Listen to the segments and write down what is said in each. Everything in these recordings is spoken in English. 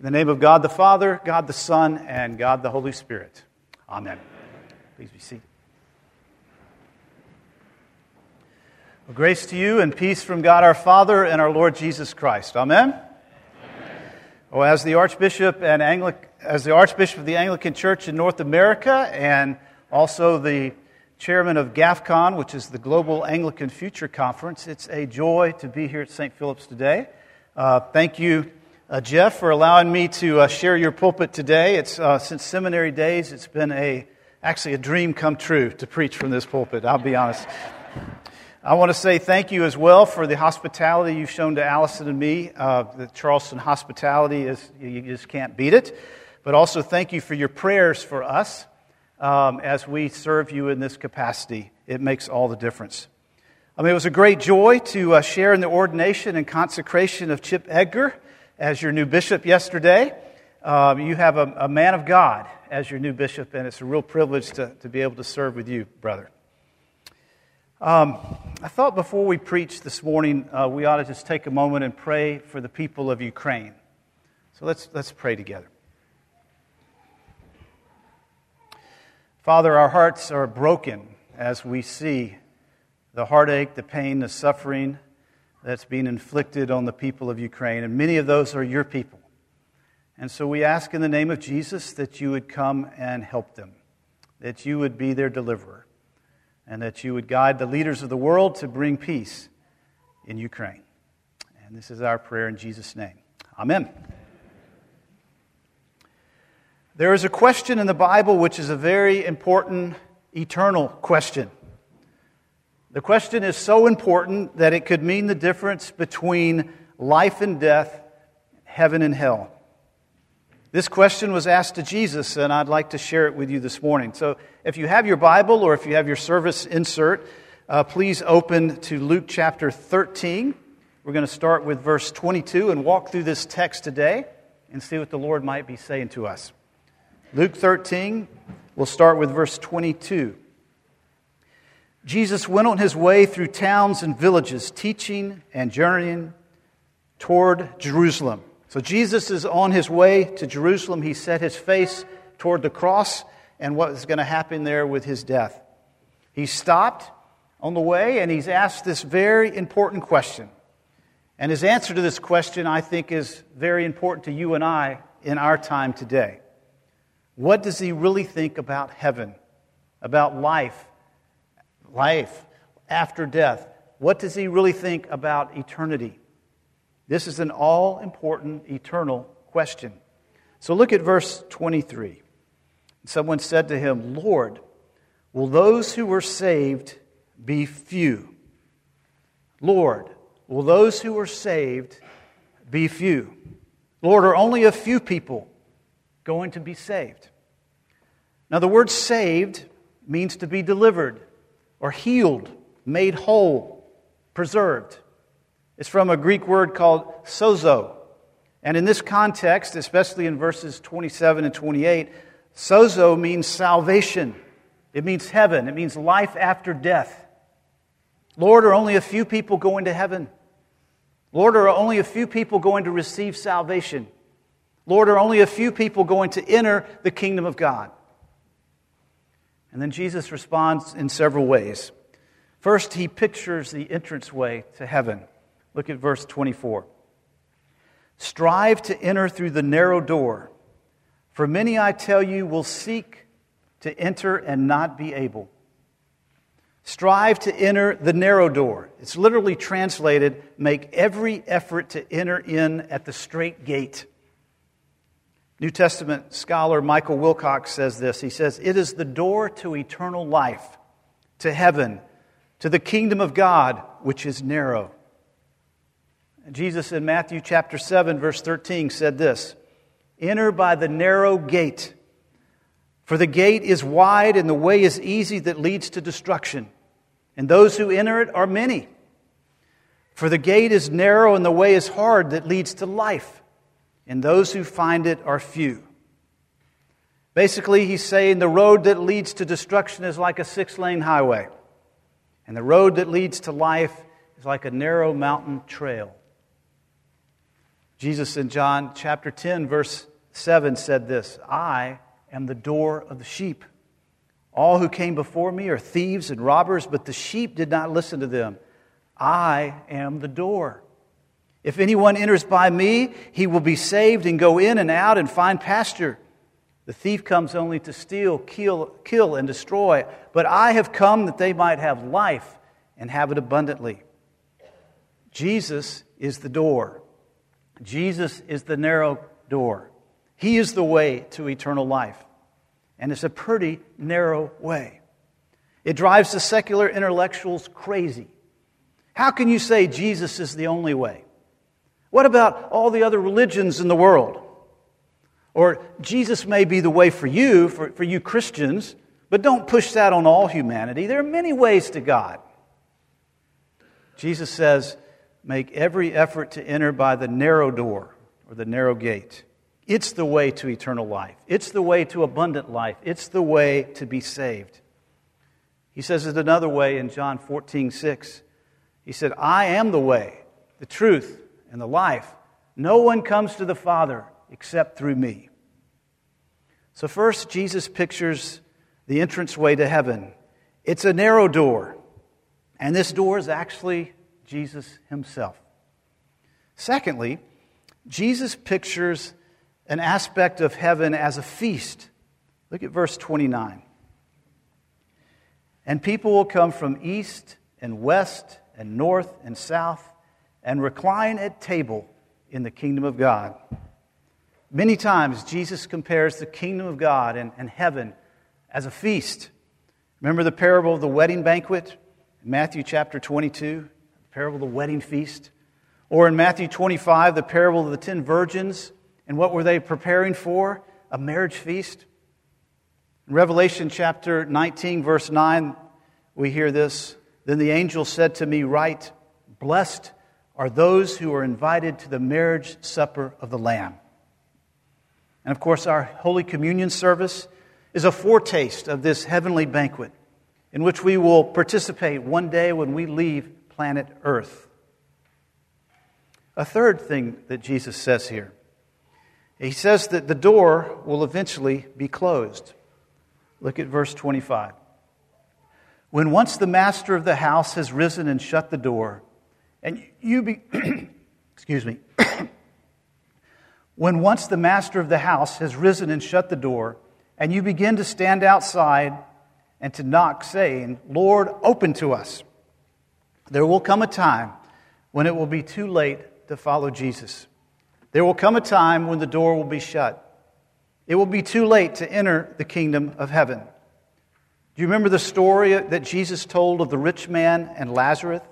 In the name of God the Father, God the Son, and God the Holy Spirit. Amen. Please be seated. Well, grace to you and peace from God our Father and our Lord Jesus Christ. Amen. Amen. Oh, as the Archbishop and Anglic- as the Archbishop of the Anglican Church in North America and also the chairman of GAFCON, which is the Global Anglican Future Conference, it's a joy to be here at St. Philip's today. Uh, thank you, uh, Jeff, for allowing me to uh, share your pulpit today. It's uh, since seminary days, it's been a actually a dream come true to preach from this pulpit. I'll be honest. I want to say thank you as well for the hospitality you've shown to Allison and me. Uh, the Charleston hospitality is you just can't beat it. But also thank you for your prayers for us um, as we serve you in this capacity. It makes all the difference. I mean, it was a great joy to uh, share in the ordination and consecration of Chip Edgar as your new bishop yesterday. Uh, you have a, a, man of God as your new bishop, and it's a real privilege to, to be able to serve with you, brother. Um, I thought before we preach this morning, uh, we ought to just take a moment and pray for the people of Ukraine. So let's, let's pray together. Father, our hearts are broken as we see the heartache, the pain, the suffering that's being inflicted on the people of Ukraine. And many of those are your people. And so we ask in the name of Jesus that you would come and help them, that you would be their deliverer, and that you would guide the leaders of the world to bring peace in Ukraine. And this is our prayer in Jesus' name. Amen. There is a question in the Bible which is a very important eternal question. The question is so important that it could mean the difference between life and death, heaven and hell. This question was asked to Jesus, and I'd like to share it with you this morning. So, if you have your Bible or if you have your service insert, uh, please open to Luke chapter 13. We're going to start with verse 22 and walk through this text today and see what the Lord might be saying to us. Luke 13, we'll start with verse 22. Jesus went on his way through towns and villages, teaching and journeying toward Jerusalem. So Jesus is on his way to Jerusalem. He set his face toward the cross and what is going to happen there with his death. He stopped on the way and he's asked this very important question. And his answer to this question, I think, is very important to you and I in our time today. What does he really think about heaven, about life, life after death? What does he really think about eternity? This is an all important eternal question. So look at verse 23. Someone said to him, Lord, will those who were saved be few? Lord, will those who are saved be few? Lord, are only a few people going to be saved. Now, the word saved means to be delivered or healed, made whole, preserved. It's from a Greek word called sozo. And in this context, especially in verses 27 and 28, sozo means salvation. It means heaven. It means life after death. Lord, are only a few people going to heaven? Lord, are only a few people going to receive salvation? Lord, are only a few people going to enter the kingdom of God? And then Jesus responds in several ways. First, he pictures the entranceway to heaven. Look at verse 24. Strive to enter through the narrow door, for many, I tell you, will seek to enter and not be able. Strive to enter the narrow door. It's literally translated make every effort to enter in at the straight gate. New Testament scholar Michael Wilcox says this. He says, It is the door to eternal life, to heaven, to the kingdom of God, which is narrow. Jesus in Matthew chapter 7, verse 13 said this Enter by the narrow gate, for the gate is wide and the way is easy that leads to destruction, and those who enter it are many. For the gate is narrow and the way is hard that leads to life, and those who find it are few. Basically, he's saying the road that leads to destruction is like a six lane highway, and the road that leads to life is like a narrow mountain trail. Jesus in John chapter 10, verse 7 said this I am the door of the sheep. All who came before me are thieves and robbers, but the sheep did not listen to them. I am the door. If anyone enters by me, he will be saved and go in and out and find pasture. The thief comes only to steal, kill, kill, and destroy. But I have come that they might have life and have it abundantly. Jesus is the door. Jesus is the narrow door. He is the way to eternal life. And it's a pretty narrow way. It drives the secular intellectuals crazy. How can you say Jesus is the only way? What about all the other religions in the world? Or Jesus may be the way for you, for, for you Christians, but don't push that on all humanity. There are many ways to God. Jesus says, make every effort to enter by the narrow door or the narrow gate. It's the way to eternal life. It's the way to abundant life. It's the way to be saved. He says it another way in John 14, 6. He said, I am the way, the truth, and the life. No one comes to the Father except through me. So, first, Jesus pictures the entranceway to heaven. It's a narrow door, and this door is actually Jesus himself. Secondly, Jesus pictures an aspect of heaven as a feast. Look at verse 29. And people will come from east and west and north and south and recline at table in the kingdom of God. Many times, Jesus compares the kingdom of God and, and heaven as a feast. Remember the parable of the wedding banquet in Matthew chapter 22, the parable of the wedding feast? Or in Matthew 25, the parable of the ten virgins, and what were they preparing for? A marriage feast. In Revelation chapter 19, verse 9, we hear this Then the angel said to me, Write, blessed are those who are invited to the marriage supper of the Lamb. And of course, our Holy Communion service is a foretaste of this heavenly banquet in which we will participate one day when we leave planet Earth. A third thing that Jesus says here he says that the door will eventually be closed. Look at verse 25. When once the master of the house has risen and shut the door, and you be, excuse me, when once the master of the house has risen and shut the door, and you begin to stand outside and to knock, saying, Lord, open to us, there will come a time when it will be too late to follow Jesus. There will come a time when the door will be shut. It will be too late to enter the kingdom of heaven. Do you remember the story that Jesus told of the rich man and Lazarus?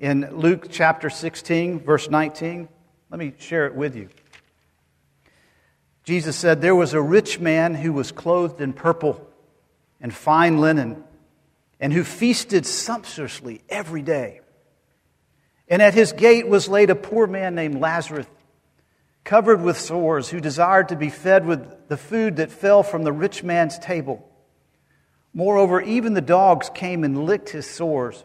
In Luke chapter 16, verse 19. Let me share it with you. Jesus said, There was a rich man who was clothed in purple and fine linen, and who feasted sumptuously every day. And at his gate was laid a poor man named Lazarus, covered with sores, who desired to be fed with the food that fell from the rich man's table. Moreover, even the dogs came and licked his sores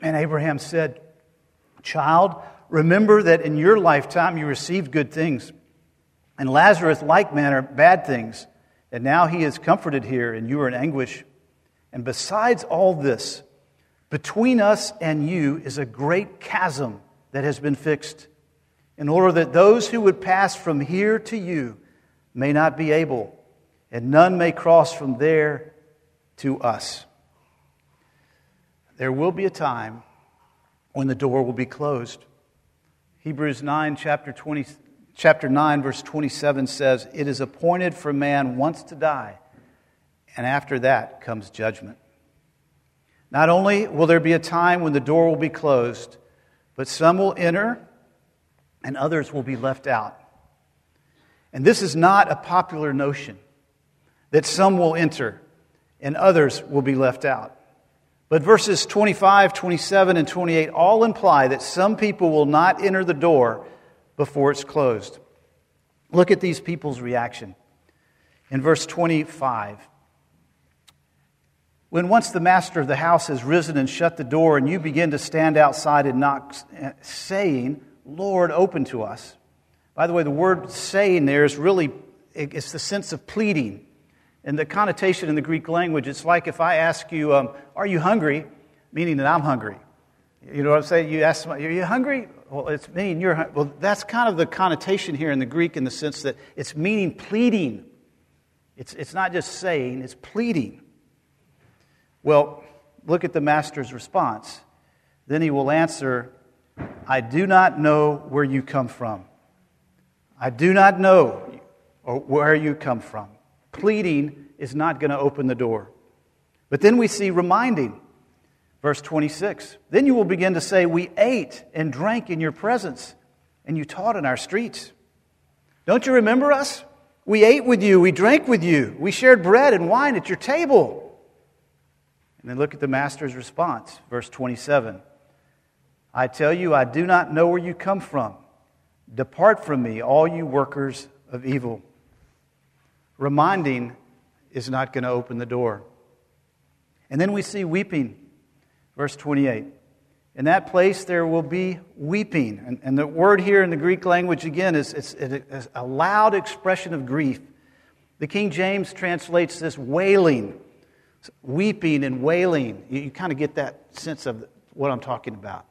And Abraham said, Child, remember that in your lifetime you received good things, and Lazarus, like manner, bad things. And now he is comforted here, and you are in anguish. And besides all this, between us and you is a great chasm that has been fixed, in order that those who would pass from here to you may not be able, and none may cross from there to us. There will be a time when the door will be closed. Hebrews 9, chapter, 20, chapter 9, verse 27 says, It is appointed for man once to die, and after that comes judgment. Not only will there be a time when the door will be closed, but some will enter and others will be left out. And this is not a popular notion that some will enter and others will be left out. But verses 25, 27, and 28 all imply that some people will not enter the door before it's closed. Look at these people's reaction. In verse 25, when once the master of the house has risen and shut the door, and you begin to stand outside and knock, saying, Lord, open to us. By the way, the word saying there is really, it's the sense of pleading. And the connotation in the Greek language, it's like if I ask you, um, Are you hungry? meaning that I'm hungry. You know what I'm saying? You ask somebody, Are you hungry? Well, it's meaning you're hungry. Well, that's kind of the connotation here in the Greek in the sense that it's meaning pleading. It's, it's not just saying, it's pleading. Well, look at the master's response. Then he will answer, I do not know where you come from. I do not know where you come from pleading is not going to open the door. But then we see reminding. Verse 26. Then you will begin to say, We ate and drank in your presence, and you taught in our streets. Don't you remember us? We ate with you, we drank with you, we shared bread and wine at your table. And then look at the master's response, verse 27. I tell you, I do not know where you come from. Depart from me, all you workers of evil. Reminding is not going to open the door. And then we see weeping, verse 28. In that place there will be weeping. And, and the word here in the Greek language, again, is it's, a loud expression of grief. The King James translates this wailing, weeping and wailing. You, you kind of get that sense of what I'm talking about.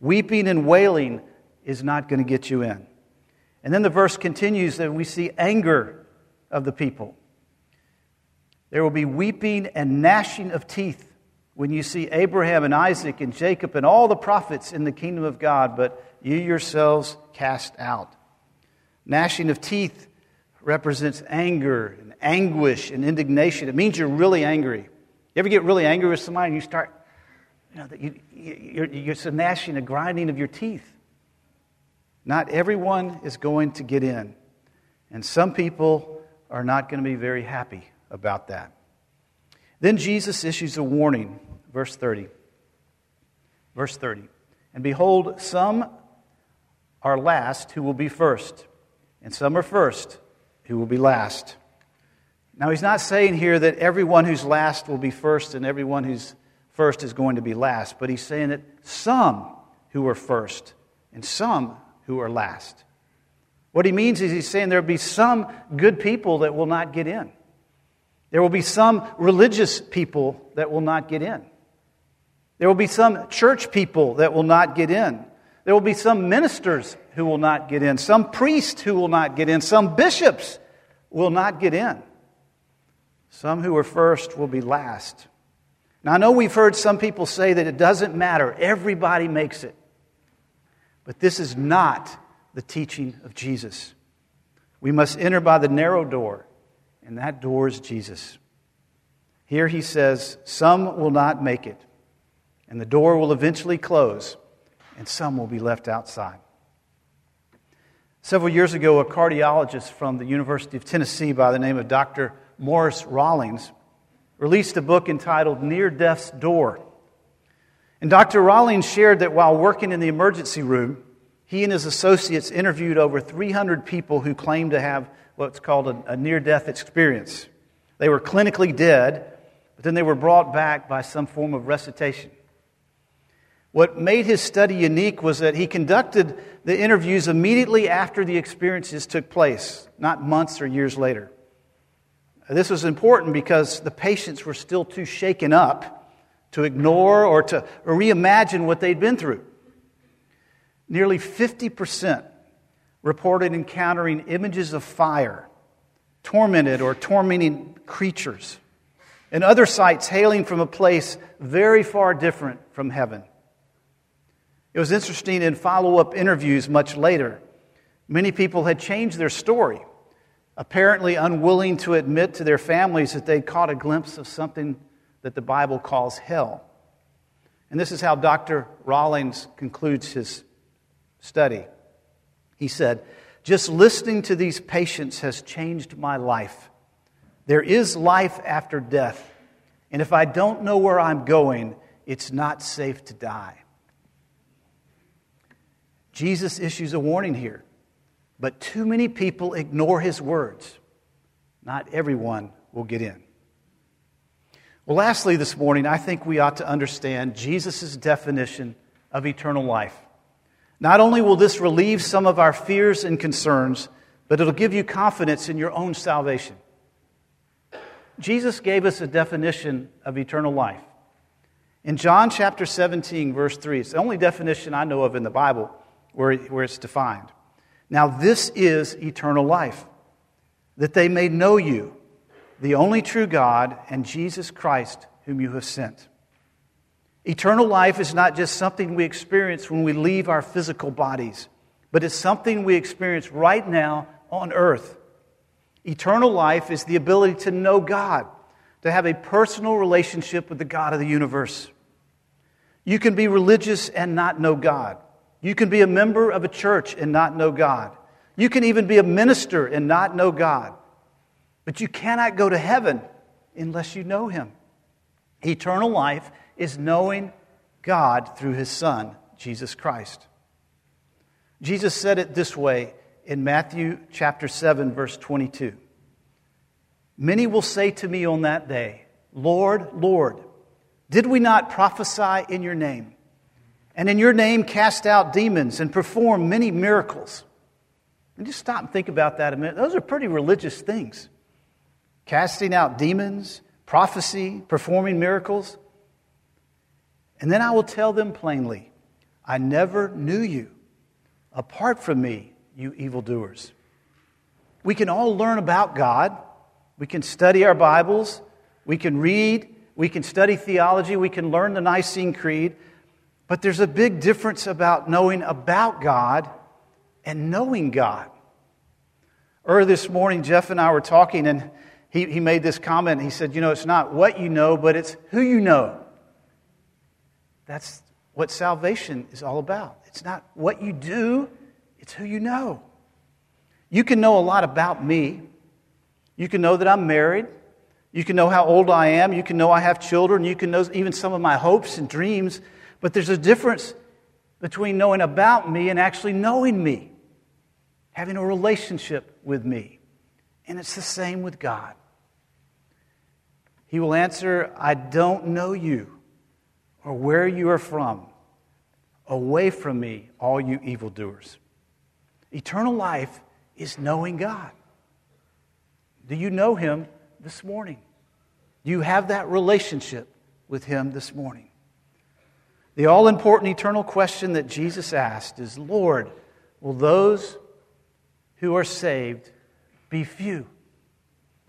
Weeping and wailing is not going to get you in. And then the verse continues that we see anger of the people. There will be weeping and gnashing of teeth when you see Abraham and Isaac and Jacob and all the prophets in the kingdom of God, but you yourselves cast out. Gnashing of teeth represents anger and anguish and indignation. It means you're really angry. You ever get really angry with somebody and you start, you know, you, you're, you're gnashing, a grinding of your teeth. Not everyone is going to get in. And some people are not going to be very happy about that. Then Jesus issues a warning, verse 30. Verse 30. And behold, some are last who will be first, and some are first who will be last. Now, he's not saying here that everyone who's last will be first and everyone who's first is going to be last, but he's saying that some who are first and some who are last. What he means is he's saying there will be some good people that will not get in. There will be some religious people that will not get in. There will be some church people that will not get in. There will be some ministers who will not get in, some priests who will not get in, some bishops will not get in. Some who are first will be last. Now, I know we've heard some people say that it doesn't matter, everybody makes it. But this is not the teaching of Jesus. We must enter by the narrow door, and that door is Jesus. Here he says, Some will not make it, and the door will eventually close, and some will be left outside. Several years ago, a cardiologist from the University of Tennessee by the name of Dr. Maurice Rawlings released a book entitled Near Death's Door. And Dr. Rawlings shared that while working in the emergency room, he and his associates interviewed over 300 people who claimed to have what's called a, a near death experience. They were clinically dead, but then they were brought back by some form of resuscitation. What made his study unique was that he conducted the interviews immediately after the experiences took place, not months or years later. This was important because the patients were still too shaken up to ignore or to reimagine what they'd been through. Nearly 50% reported encountering images of fire, tormented or tormenting creatures, and other sights hailing from a place very far different from heaven. It was interesting in follow up interviews much later. Many people had changed their story, apparently unwilling to admit to their families that they'd caught a glimpse of something that the Bible calls hell. And this is how Dr. Rawlings concludes his study. He said, Just listening to these patients has changed my life. There is life after death. And if I don't know where I'm going, it's not safe to die. Jesus issues a warning here, but too many people ignore his words. Not everyone will get in. Well, lastly, this morning, I think we ought to understand Jesus' definition of eternal life. Not only will this relieve some of our fears and concerns, but it'll give you confidence in your own salvation. Jesus gave us a definition of eternal life. In John chapter 17, verse 3, it's the only definition I know of in the Bible where, where it's defined. Now, this is eternal life, that they may know you, the only true God, and Jesus Christ, whom you have sent. Eternal life is not just something we experience when we leave our physical bodies, but it's something we experience right now on earth. Eternal life is the ability to know God, to have a personal relationship with the God of the universe. You can be religious and not know God. You can be a member of a church and not know God. You can even be a minister and not know God. But you cannot go to heaven unless you know Him. Eternal life is knowing God through His Son, Jesus Christ. Jesus said it this way in Matthew chapter 7, verse 22. Many will say to me on that day, Lord, Lord, did we not prophesy in your name? And in your name cast out demons and perform many miracles? And just stop and think about that a minute. Those are pretty religious things. Casting out demons, prophecy, performing miracles. And then I will tell them plainly, I never knew you. Apart from me, you evildoers. We can all learn about God. We can study our Bibles. We can read. We can study theology. We can learn the Nicene Creed. But there's a big difference about knowing about God and knowing God. Earlier this morning, Jeff and I were talking, and he, he made this comment. He said, You know, it's not what you know, but it's who you know. That's what salvation is all about. It's not what you do, it's who you know. You can know a lot about me. You can know that I'm married. You can know how old I am. You can know I have children. You can know even some of my hopes and dreams. But there's a difference between knowing about me and actually knowing me, having a relationship with me. And it's the same with God. He will answer, I don't know you or where you are from. Away from me, all you evildoers. Eternal life is knowing God. Do you know Him this morning? Do you have that relationship with Him this morning? The all important eternal question that Jesus asked is Lord, will those who are saved be few?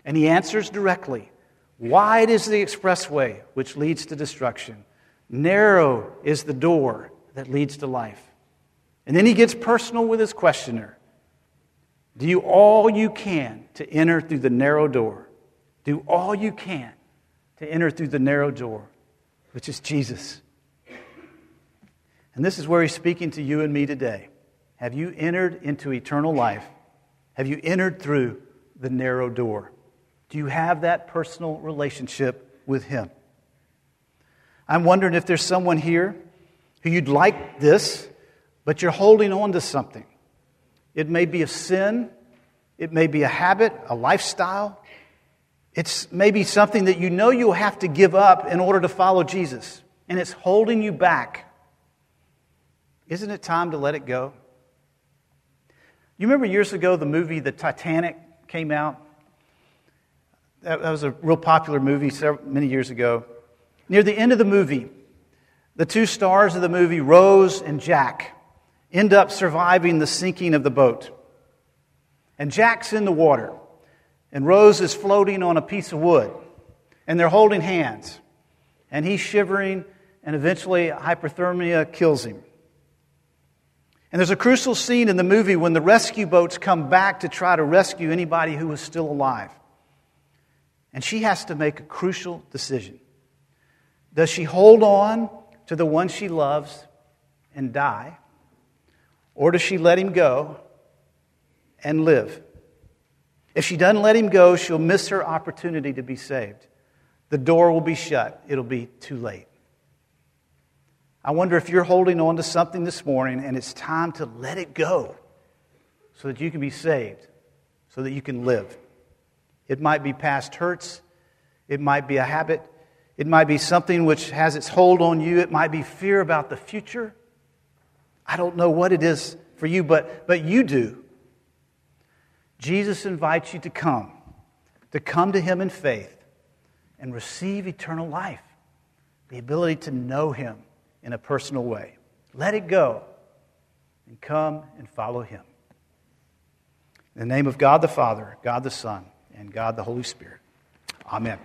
And He answers directly Wide is the expressway which leads to destruction, narrow is the door that leads to life. And then he gets personal with his questioner. Do you all you can to enter through the narrow door. Do all you can to enter through the narrow door, which is Jesus. And this is where he's speaking to you and me today. Have you entered into eternal life? Have you entered through the narrow door? Do you have that personal relationship with him? I'm wondering if there's someone here who you'd like this, but you're holding on to something. It may be a sin, it may be a habit, a lifestyle. It's maybe something that you know you'll have to give up in order to follow Jesus, and it's holding you back. Isn't it time to let it go? You remember years ago the movie The Titanic came out? That was a real popular movie many years ago. Near the end of the movie, the two stars of the movie, Rose and Jack, end up surviving the sinking of the boat. And Jack's in the water, and Rose is floating on a piece of wood, and they're holding hands. And he's shivering, and eventually hypothermia kills him. And there's a crucial scene in the movie when the rescue boats come back to try to rescue anybody who is still alive. And she has to make a crucial decision. Does she hold on to the one she loves and die? Or does she let him go and live. If she doesn't let him go, she'll miss her opportunity to be saved. The door will be shut, it'll be too late. I wonder if you're holding on to something this morning and it's time to let it go so that you can be saved, so that you can live. It might be past hurts, it might be a habit, it might be something which has its hold on you, it might be fear about the future. I don't know what it is for you, but, but you do. Jesus invites you to come, to come to Him in faith and receive eternal life, the ability to know Him in a personal way. Let it go and come and follow Him. In the name of God the Father, God the Son, and God the Holy Spirit. Amen.